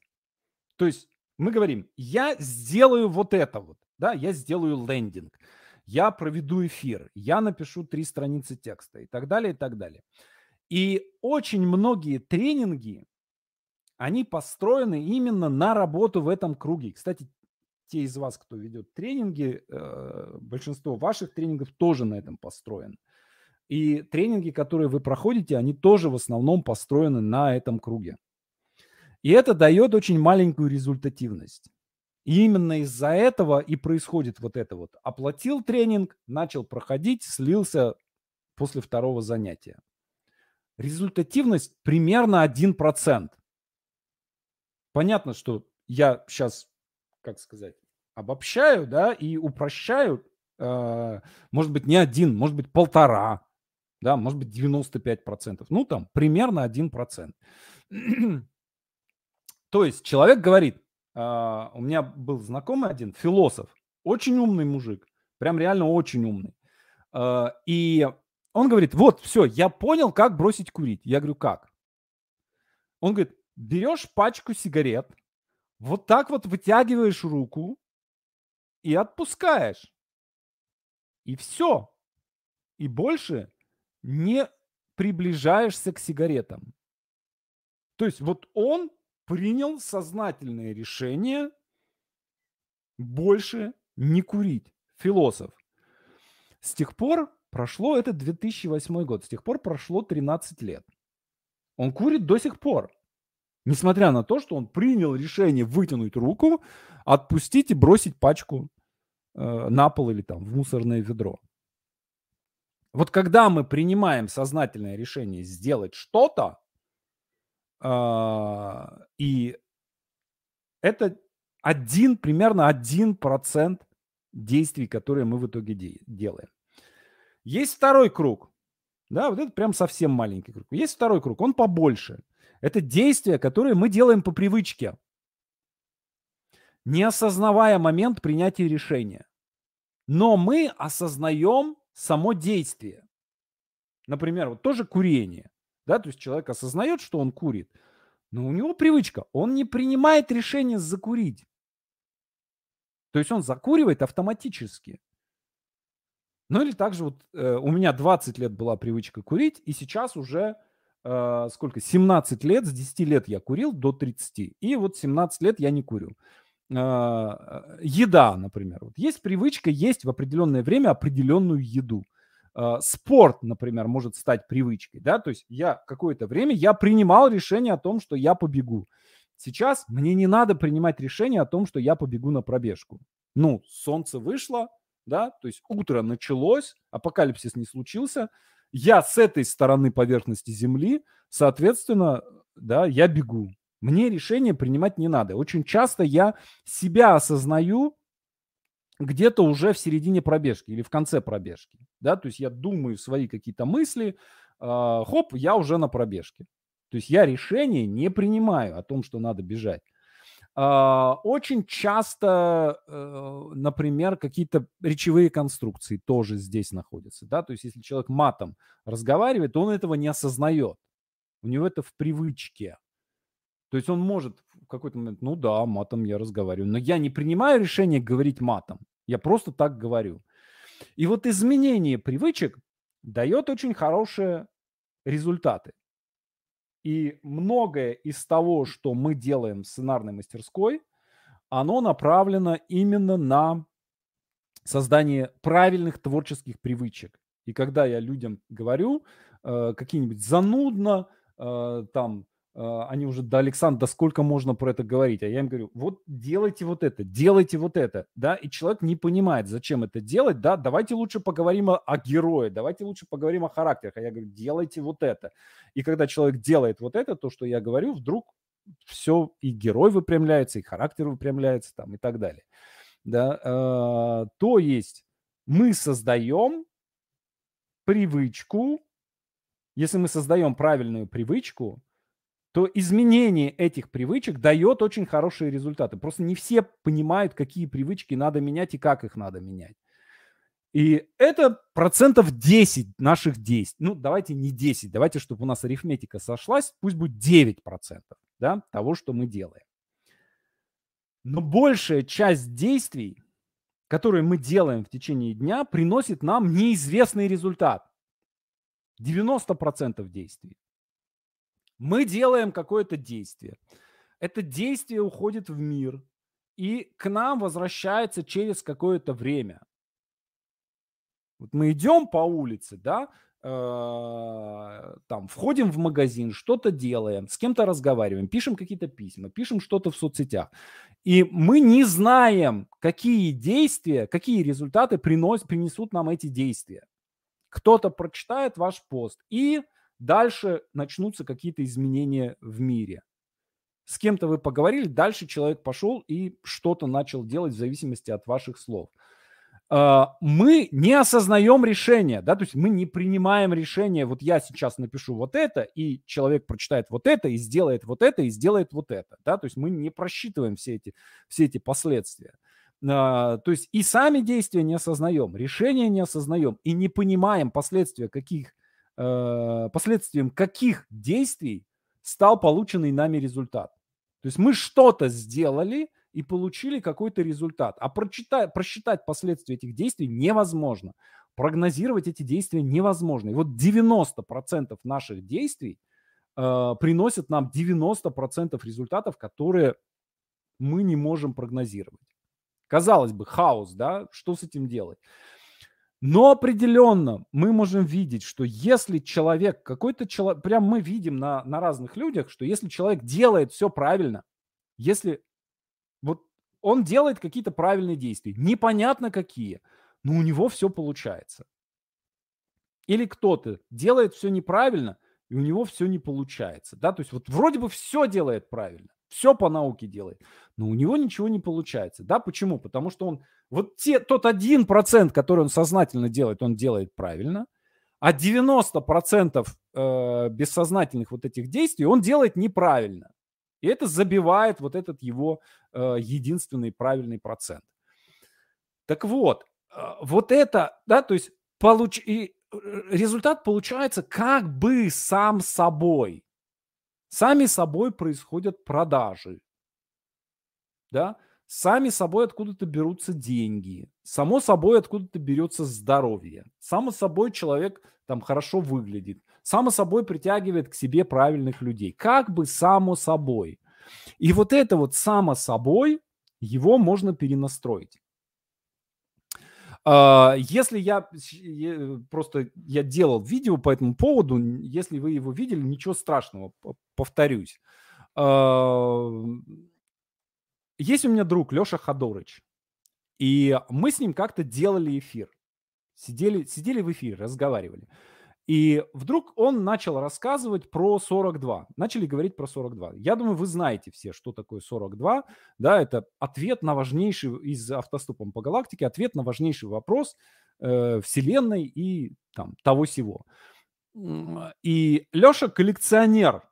То есть мы говорим, я сделаю вот это вот, да, я сделаю лендинг, я проведу эфир, я напишу три страницы текста и так далее, и так далее. И очень многие тренинги, они построены именно на работу в этом круге. Кстати, те из вас, кто ведет тренинги, э, большинство ваших тренингов тоже на этом построено. И тренинги, которые вы проходите, они тоже в основном построены на этом круге. И это дает очень маленькую результативность. И именно из-за этого и происходит вот это вот. Оплатил тренинг, начал проходить, слился после второго занятия. Результативность примерно 1%. Понятно, что я сейчас, как сказать, обобщаю, да, и упрощаю, э, может быть, не один, может быть, полтора, да, может быть, 95%. Ну, там, примерно 1%. То есть человек говорит, а, у меня был знакомый один, философ, очень умный мужик, прям реально очень умный. А, и он говорит, вот, все, я понял, как бросить курить. Я говорю, как? Он говорит, берешь пачку сигарет, вот так вот вытягиваешь руку и отпускаешь. И все. И больше не приближаешься к сигаретам. То есть вот он принял сознательное решение больше не курить. Философ. С тех пор прошло, это 2008 год, с тех пор прошло 13 лет. Он курит до сих пор. Несмотря на то, что он принял решение вытянуть руку, отпустить и бросить пачку э, на пол или там в мусорное ведро. Вот когда мы принимаем сознательное решение сделать что-то, а, и это один, примерно один процент действий, которые мы в итоге де- делаем. Есть второй круг. Да, вот это прям совсем маленький круг. Есть второй круг, он побольше. Это действия, которые мы делаем по привычке, не осознавая момент принятия решения. Но мы осознаем само действие. Например, вот тоже курение. Да, то есть человек осознает, что он курит, но у него привычка, он не принимает решение закурить. То есть он закуривает автоматически. Ну или также вот э, у меня 20 лет была привычка курить, и сейчас уже э, сколько, 17 лет, с 10 лет я курил до 30, и вот 17 лет я не курю. Э, еда, например. Вот есть привычка есть в определенное время определенную еду. А, спорт, например, может стать привычкой, да, то есть я какое-то время, я принимал решение о том, что я побегу. Сейчас мне не надо принимать решение о том, что я побегу на пробежку. Ну, солнце вышло, да, то есть утро началось, апокалипсис не случился, я с этой стороны поверхности Земли, соответственно, да, я бегу. Мне решение принимать не надо. Очень часто я себя осознаю где-то уже в середине пробежки или в конце пробежки, да, то есть я думаю свои какие-то мысли, э, хоп, я уже на пробежке. То есть я решение не принимаю о том, что надо бежать. А, очень часто, э, например, какие-то речевые конструкции тоже здесь находятся, да, то есть если человек матом разговаривает, он этого не осознает, у него это в привычке. То есть он может в какой-то момент, ну да, матом я разговариваю, но я не принимаю решение говорить матом, я просто так говорю. И вот изменение привычек дает очень хорошие результаты. И многое из того, что мы делаем в сценарной мастерской, оно направлено именно на создание правильных творческих привычек. И когда я людям говорю э, какие-нибудь занудно, э, там, они уже, да, Александр, да сколько можно про это говорить? А я им говорю, вот делайте вот это, делайте вот это, да, и человек не понимает, зачем это делать, да, давайте лучше поговорим о, о герое, давайте лучше поговорим о характерах, а я говорю, делайте вот это. И когда человек делает вот это, то, что я говорю, вдруг все, и герой выпрямляется, и характер выпрямляется, там, и так далее, да, э, то есть мы создаем привычку, если мы создаем правильную привычку, то изменение этих привычек дает очень хорошие результаты. Просто не все понимают, какие привычки надо менять и как их надо менять. И это процентов 10 наших действий. Ну, давайте не 10, давайте, чтобы у нас арифметика сошлась, пусть будет 9 процентов да, того, что мы делаем. Но большая часть действий, которые мы делаем в течение дня, приносит нам неизвестный результат. 90% действий. Мы делаем какое-то действие. Это действие уходит в мир и к нам возвращается через какое-то время. Вот мы идем по улице, да, э, там входим в магазин, что-то делаем, с кем-то разговариваем, пишем какие-то письма, пишем что-то в соцсетях. И мы не знаем, какие действия, какие результаты приносят, принесут нам эти действия. Кто-то прочитает ваш пост и дальше начнутся какие-то изменения в мире. С кем-то вы поговорили, дальше человек пошел и что-то начал делать в зависимости от ваших слов. А, мы не осознаем решение, да, то есть мы не принимаем решение, вот я сейчас напишу вот это, и человек прочитает вот это, и сделает вот это, и сделает вот это, да, то есть мы не просчитываем все эти, все эти последствия. А, то есть и сами действия не осознаем, решения не осознаем, и не понимаем последствия каких э, последствием каких действий стал полученный нами результат. То есть мы что-то сделали и получили какой-то результат. А прочитать, просчитать последствия этих действий невозможно. Прогнозировать эти действия невозможно. И вот 90% наших действий э, приносят нам 90% результатов, которые мы не можем прогнозировать. Казалось бы, хаос, да? Что с этим делать? Но определенно мы можем видеть, что если человек, какой-то человек, прям мы видим на, на разных людях, что если человек делает все правильно, если вот он делает какие-то правильные действия, непонятно какие, но у него все получается. Или кто-то делает все неправильно, и у него все не получается. Да? То есть вот вроде бы все делает правильно, все по науке делает, но у него ничего не получается. Да, почему? Потому что он, вот те, тот один процент, который он сознательно делает, он делает правильно, а 90% э, бессознательных вот этих действий он делает неправильно. И это забивает вот этот его э, единственный правильный процент. Так вот, э, вот это, да, то есть получ... и э, результат получается как бы сам собой. Сами собой происходят продажи. Да? Сами собой откуда-то берутся деньги. Само собой откуда-то берется здоровье. Само собой человек там хорошо выглядит. Само собой притягивает к себе правильных людей. Как бы само собой. И вот это вот само собой, его можно перенастроить. А, если я просто я делал видео по этому поводу, если вы его видели, ничего страшного, повторюсь. Есть у меня друг Леша Ходорыч, и мы с ним как-то делали эфир. Сидели, сидели в эфире, разговаривали. И вдруг он начал рассказывать про 42. Начали говорить про 42. Я думаю, вы знаете все, что такое 42. Да, это ответ на важнейший из автостопом по галактике, ответ на важнейший вопрос э, Вселенной и там того всего. И Леша коллекционер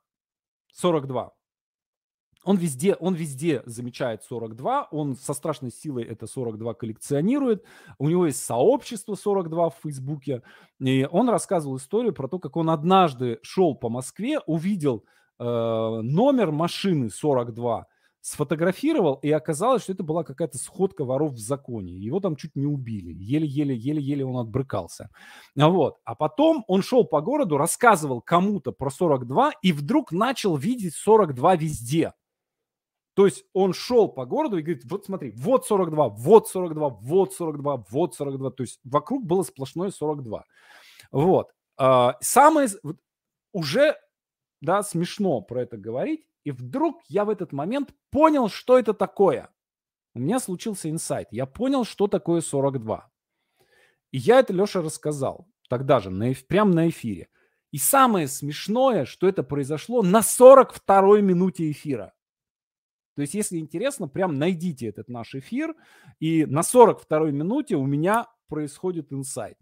42. Он везде, он везде замечает 42, он со страшной силой это 42 коллекционирует, у него есть сообщество 42 в Фейсбуке, и он рассказывал историю про то, как он однажды шел по Москве, увидел э, номер машины 42, сфотографировал, и оказалось, что это была какая-то сходка воров в законе. Его там чуть не убили. Еле-еле, еле-еле он отбрыкался. Вот. А потом он шел по городу, рассказывал кому-то про 42, и вдруг начал видеть 42 везде. То есть он шел по городу и говорит, вот смотри, вот 42, вот 42, вот 42, вот 42. То есть вокруг было сплошное 42. Вот. А, самое уже, да, смешно про это говорить. И вдруг я в этот момент понял, что это такое. У меня случился инсайт. Я понял, что такое 42. И я это Леша рассказал тогда же, на, прямо на эфире. И самое смешное, что это произошло на 42-й минуте эфира. То есть, если интересно, прям найдите этот наш эфир, и на 42-й минуте у меня происходит инсайт.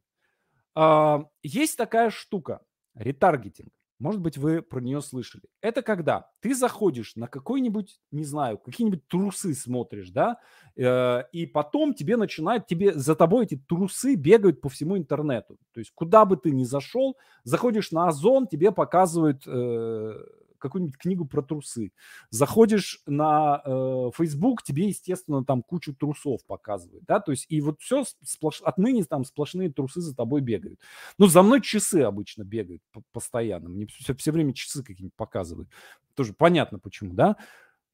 А, есть такая штука, ретаргетинг. Может быть, вы про нее слышали. Это когда ты заходишь на какой-нибудь, не знаю, какие-нибудь трусы смотришь, да, э, и потом тебе начинают, тебе за тобой эти трусы бегают по всему интернету. То есть куда бы ты ни зашел, заходишь на Озон, тебе показывают э, какую-нибудь книгу про трусы. Заходишь на э, Facebook, тебе, естественно, там кучу трусов показывают, да, то есть и вот все сплош... отныне там сплошные трусы за тобой бегают. Ну, за мной часы обычно бегают постоянно, мне все, все время часы какие-нибудь показывают. Тоже понятно почему, да.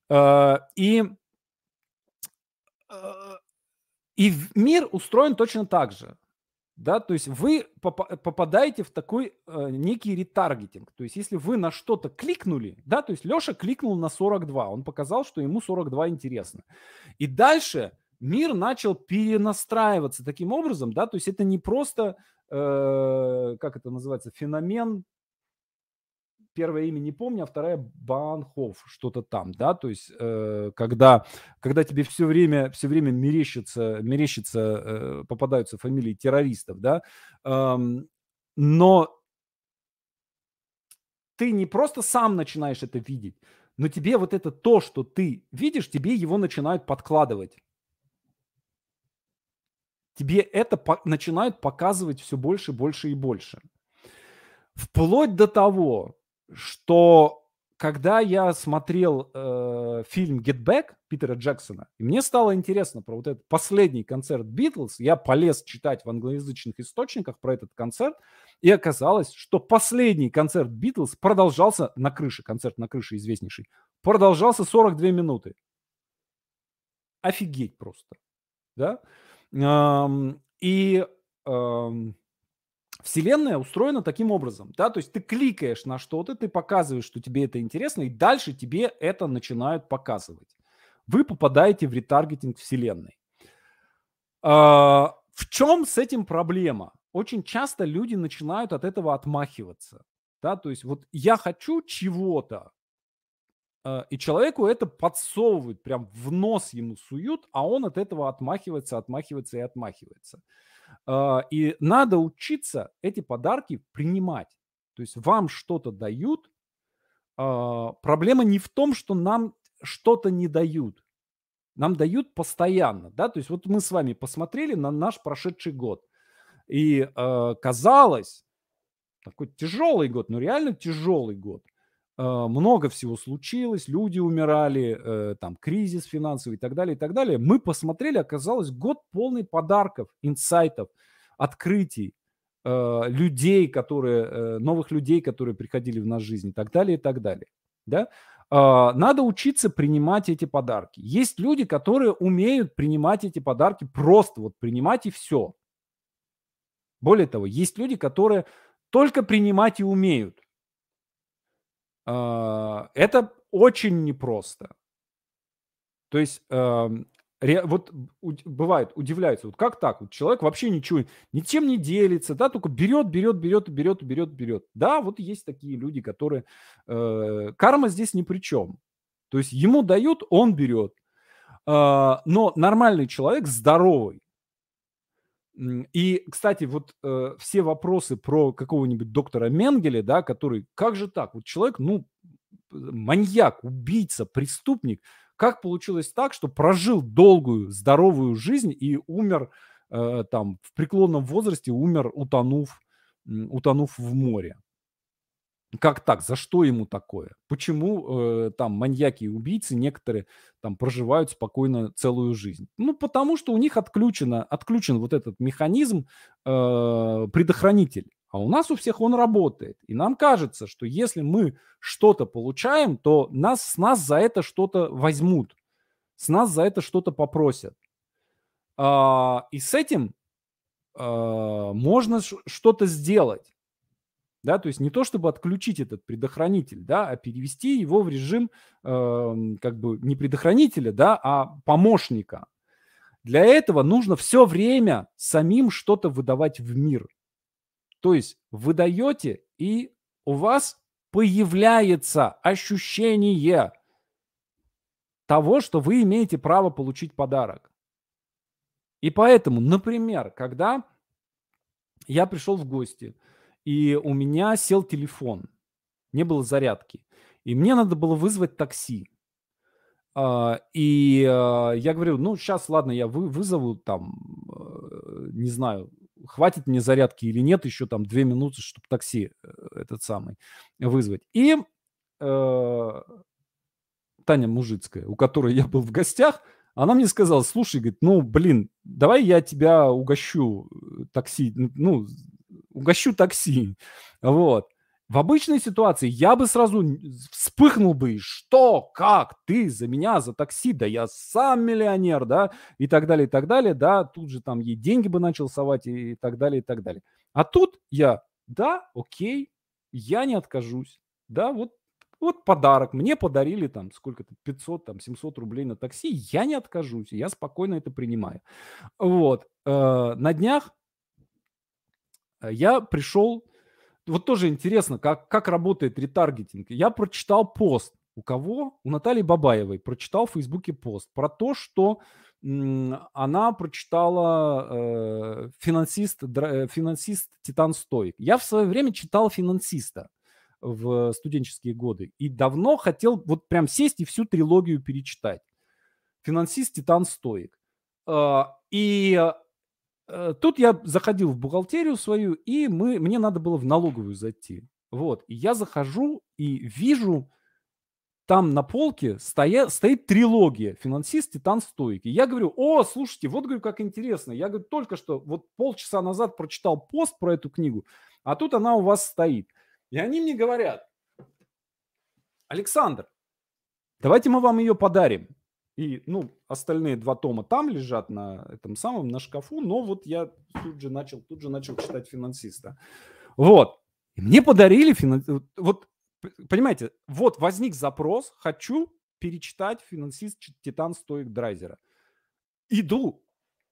Э, и э, и мир устроен точно так же. Да, то есть вы попадаете в такой э, некий ретаргетинг. То есть если вы на что-то кликнули, да, то есть Леша кликнул на 42, он показал, что ему 42 интересно. И дальше мир начал перенастраиваться таким образом, да, то есть это не просто, э, как это называется, феномен первое имя не помню, а вторая Банхов, что-то там, да, то есть э, когда, когда тебе все время, все время мерещится, мерещится э, попадаются фамилии террористов, да, э, но ты не просто сам начинаешь это видеть, но тебе вот это то, что ты видишь, тебе его начинают подкладывать. Тебе это по- начинают показывать все больше, больше и больше. Вплоть до того, что когда я смотрел э, фильм Get Back Питера Джексона, и мне стало интересно про вот этот последний концерт Битлз, я полез читать в англоязычных источниках про этот концерт, и оказалось, что последний концерт Битлз продолжался на крыше, концерт на крыше известнейший, продолжался 42 минуты. Офигеть просто, да? Эм, и эм, Вселенная устроена таким образом, да, то есть ты кликаешь на что-то, ты показываешь, что тебе это интересно, и дальше тебе это начинают показывать. Вы попадаете в ретаргетинг Вселенной. А, в чем с этим проблема? Очень часто люди начинают от этого отмахиваться, да, то есть вот я хочу чего-то, а, и человеку это подсовывают, прям в нос ему суют, а он от этого отмахивается, отмахивается и отмахивается. А, и надо учиться эти подарки принимать. То есть вам что-то дают. А, проблема не в том, что нам что-то не дают. Нам дают постоянно. Да? То есть вот мы с вами посмотрели на наш прошедший год. И а, казалось, такой тяжелый год, но реально тяжелый год. Э, много всего случилось, люди умирали, э, там кризис финансовый и так далее, и так далее. Мы посмотрели, оказалось, год полный подарков, инсайтов, открытий, э, людей, которые, новых людей, которые приходили в нашу жизнь и так далее, и так далее. Да? А, надо учиться принимать эти подарки. Есть люди, которые умеют принимать эти подарки просто вот принимать и все. Более того, есть люди, которые только принимать и умеют. А, это очень непросто. То есть вот бывает, удивляются, вот как так? Вот человек вообще ничего, ничем не делится, да, только берет, берет, берет, берет, берет, берет. Да, вот есть такие люди, которые... Э, карма здесь ни при чем. То есть ему дают, он берет. Э, но нормальный человек, здоровый, и, кстати, вот э, все вопросы про какого-нибудь доктора Менгеля, да, который, как же так, вот человек, ну, маньяк, убийца, преступник, как получилось так, что прожил долгую, здоровую жизнь и умер э, там в преклонном возрасте, умер, утонув, утонув в море? Как так? За что ему такое? Почему э, там маньяки и убийцы некоторые там проживают спокойно целую жизнь? Ну, потому что у них отключено, отключен вот этот механизм э, предохранитель. А у нас у всех он работает. И нам кажется, что если мы что-то получаем, то нас, с нас за это что-то возьмут. С нас за это что-то попросят. А, и с этим а, можно что-то сделать. Да, то есть не то, чтобы отключить этот предохранитель, да, а перевести его в режим э, как бы не предохранителя, да, а помощника. Для этого нужно все время самим что-то выдавать в мир. То есть вы даете, и у вас появляется ощущение того, что вы имеете право получить подарок. И поэтому, например, когда я пришел в гости, и у меня сел телефон, не было зарядки, и мне надо было вызвать такси. А, и а, я говорю, ну, сейчас, ладно, я вызову там, э, не знаю, хватит мне зарядки или нет, еще там две минуты, чтобы такси э, этот самый вызвать. И э, Таня Мужицкая, у которой я был в гостях, она мне сказала, слушай, говорит, ну, блин, давай я тебя угощу э, такси, ну, угощу такси, вот. В обычной ситуации я бы сразу вспыхнул бы, что, как, ты за меня, за такси, да я сам миллионер, да, и так далее, и так далее, да, тут же там ей деньги бы начал совать и так далее, и так далее. А тут я, да, окей, я не откажусь, да, вот, вот подарок, мне подарили там сколько-то, 500, там, 700 рублей на такси, я не откажусь, я спокойно это принимаю. Вот, э, на днях я пришел вот тоже интересно, как, как работает ретаргетинг. Я прочитал пост. У кого? У Натальи Бабаевой. Прочитал в Фейсбуке пост про то, что она прочитала э, финансист, дра, э, финансист Титан Стоик. Я в свое время читал финансиста в студенческие годы и давно хотел вот прям сесть и всю трилогию перечитать. Финансист Титан Стоик. Э, и Э, тут я заходил в бухгалтерию свою, и мы, мне надо было в налоговую зайти. Вот. И я захожу и вижу, там на полке стоя, стоит трилогия «Финансист, Титан, Стойки». Я говорю, о, слушайте, вот, говорю, как интересно. Я, говорю, только что, вот полчаса назад прочитал пост про эту книгу, а тут она у вас стоит. И они мне говорят, Александр, давайте мы вам ее подарим. И, ну, остальные два тома там лежат на этом самом, на шкафу, но вот я тут же начал, тут же начал читать финансиста. Вот. И мне подарили финансист. Вот, понимаете, вот возник запрос, хочу перечитать финансист Титан Стоик Драйзера. Иду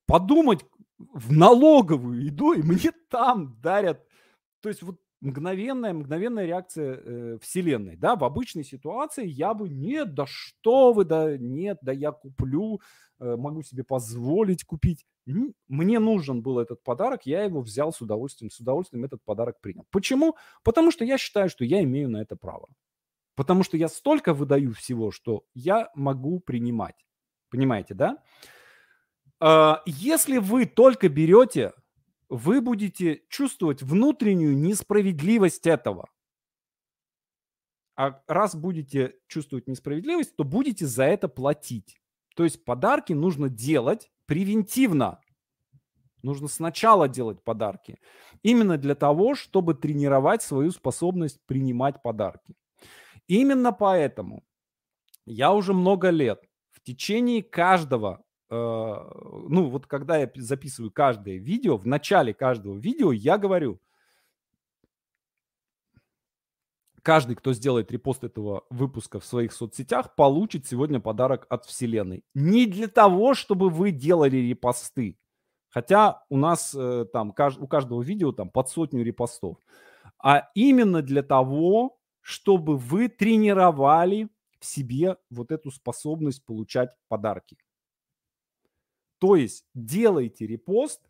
подумать в налоговую иду, и мне там дарят. То есть вот мгновенная, мгновенная реакция э, Вселенной. Да, в обычной ситуации я бы, нет, да что вы, да нет, да я куплю, э, могу себе позволить купить. Мне нужен был этот подарок, я его взял с удовольствием, с удовольствием этот подарок принял. Почему? Потому что я считаю, что я имею на это право. Потому что я столько выдаю всего, что я могу принимать. Понимаете, да? А, если вы только берете вы будете чувствовать внутреннюю несправедливость этого. А раз будете чувствовать несправедливость, то будете за это платить. То есть подарки нужно делать превентивно. Нужно сначала делать подарки. Именно для того, чтобы тренировать свою способность принимать подарки. Именно поэтому я уже много лет в течение каждого ну вот когда я записываю каждое видео, в начале каждого видео я говорю, каждый, кто сделает репост этого выпуска в своих соцсетях, получит сегодня подарок от Вселенной. Не для того, чтобы вы делали репосты, хотя у нас э, там у каждого видео там под сотню репостов, а именно для того, чтобы вы тренировали в себе вот эту способность получать подарки. То есть делайте репост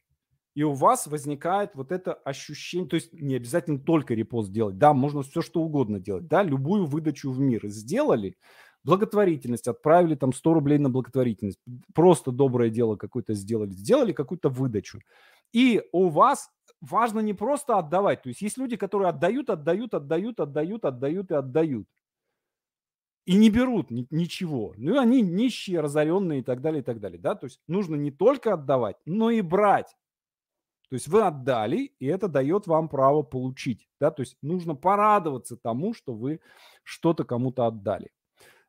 и у вас возникает вот это ощущение, то есть не обязательно только репост делать, да, можно все что угодно делать, да, любую выдачу в мир сделали, благотворительность, отправили там 100 рублей на благотворительность, просто доброе дело какое-то сделали, сделали какую-то выдачу. И у вас важно не просто отдавать, то есть есть люди, которые отдают, отдают, отдают, отдают, отдают и отдают. И не берут ни, ничего. Ну, они нищие, разоренные и так далее, и так далее. Да? То есть нужно не только отдавать, но и брать. То есть вы отдали, и это дает вам право получить. Да? То есть нужно порадоваться тому, что вы что-то кому-то отдали.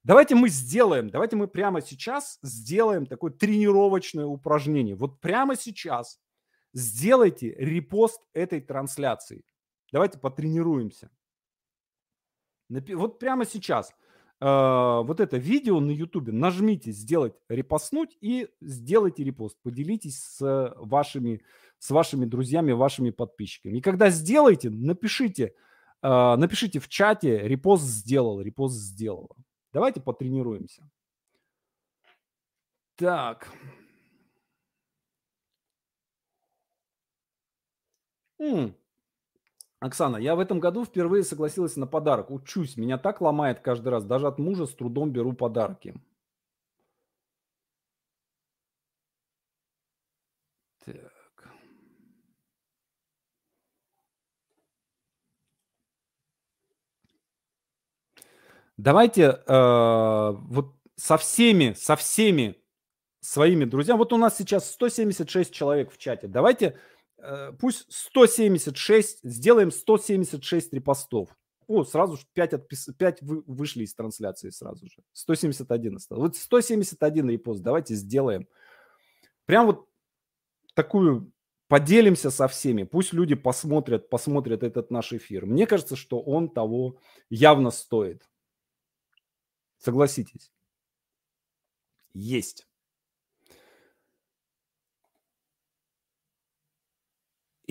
Давайте мы сделаем, давайте мы прямо сейчас сделаем такое тренировочное упражнение. Вот прямо сейчас сделайте репост этой трансляции. Давайте потренируемся. Вот прямо сейчас вот это видео на YouTube нажмите «Сделать репостнуть» и сделайте репост. Поделитесь с вашими, с вашими друзьями, вашими подписчиками. И когда сделаете, напишите, э, напишите в чате «Репост сделал», «Репост сделала». Давайте потренируемся. Так. М. Оксана, я в этом году впервые согласилась на подарок. Учусь, меня так ломает каждый раз. Даже от мужа с трудом беру подарки. Так. Давайте э, вот со всеми, со всеми своими друзьями. Вот у нас сейчас 176 человек в чате. Давайте пусть 176, сделаем 176 репостов. О, сразу же 5, отпис... 5 вы... вышли из трансляции сразу же. 171 осталось. Вот 171 репост давайте сделаем. Прям вот такую поделимся со всеми. Пусть люди посмотрят, посмотрят этот наш эфир. Мне кажется, что он того явно стоит. Согласитесь. Есть.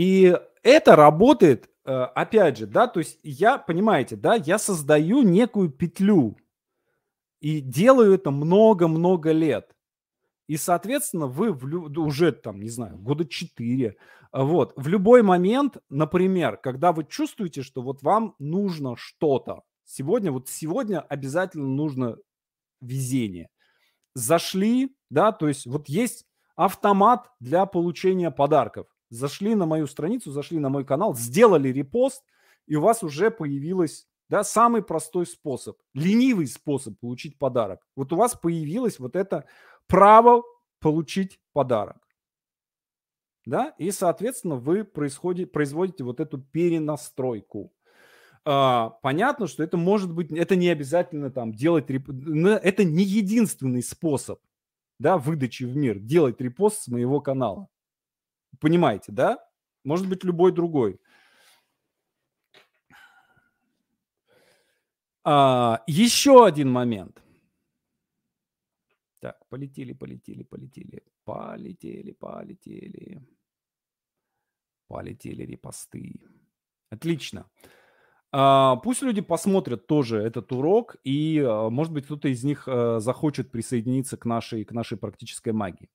И это работает, э, опять же, да, то есть я, понимаете, да, я создаю некую петлю и делаю это много-много лет. И, соответственно, вы в, уже там, не знаю, года 4, вот, в любой момент, например, когда вы чувствуете, что вот вам нужно что-то, Сегодня, вот сегодня обязательно нужно везение. Зашли, да, то есть вот есть автомат для получения подарков. Зашли на мою страницу, зашли на мой канал, сделали репост, и у вас уже появилось, да, самый простой способ, ленивый способ получить подарок. Вот у вас появилось вот это право получить подарок. Да, и, соответственно, вы происходите, производите вот эту перенастройку. А, понятно, что это может быть, это не обязательно там делать, реп... это не единственный способ, да, выдачи в мир, делать репост с моего канала. Понимаете, да? Может быть любой другой. А, еще один момент. Так, полетели, полетели, полетели, полетели, полетели, полетели репосты. Отлично. А, пусть люди посмотрят тоже этот урок, и, а, может быть, кто-то из них а, захочет присоединиться к нашей, к нашей практической магии.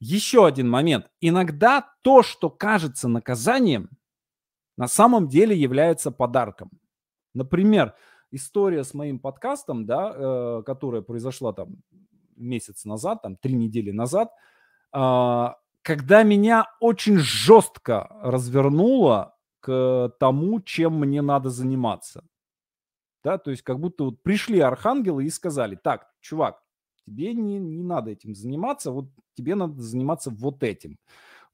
Еще один момент. Иногда то, что кажется наказанием, на самом деле является подарком. Например, история с моим подкастом, да, э, которая произошла там месяц назад, там три недели назад, когда меня очень жестко развернуло к тому, чем мне надо заниматься. Да, то есть как будто вот пришли архангелы и сказали, так, чувак, тебе не, не надо этим заниматься, вот тебе надо заниматься вот этим.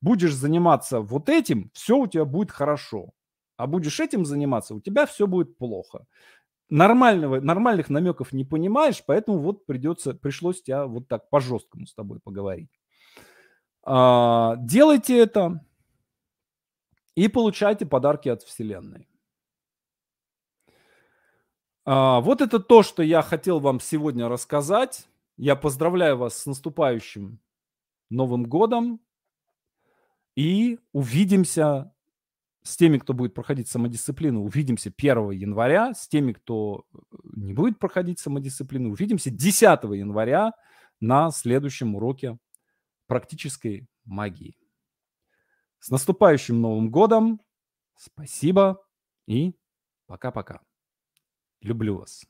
Будешь заниматься вот этим, все у тебя будет хорошо. А будешь этим заниматься, у тебя все будет плохо. Нормального, нормальных намеков не понимаешь, поэтому вот придется, пришлось тебя вот так по-жесткому с тобой поговорить. А, делайте это, и получайте подарки от Вселенной. А, вот это то, что я хотел вам сегодня рассказать. Я поздравляю вас с наступающим Новым годом. И увидимся с теми, кто будет проходить самодисциплину, увидимся 1 января. С теми, кто э, не будет проходить самодисциплину, увидимся 10 января на следующем уроке практической магии. С наступающим Новым годом! Спасибо и пока-пока. Люблю вас.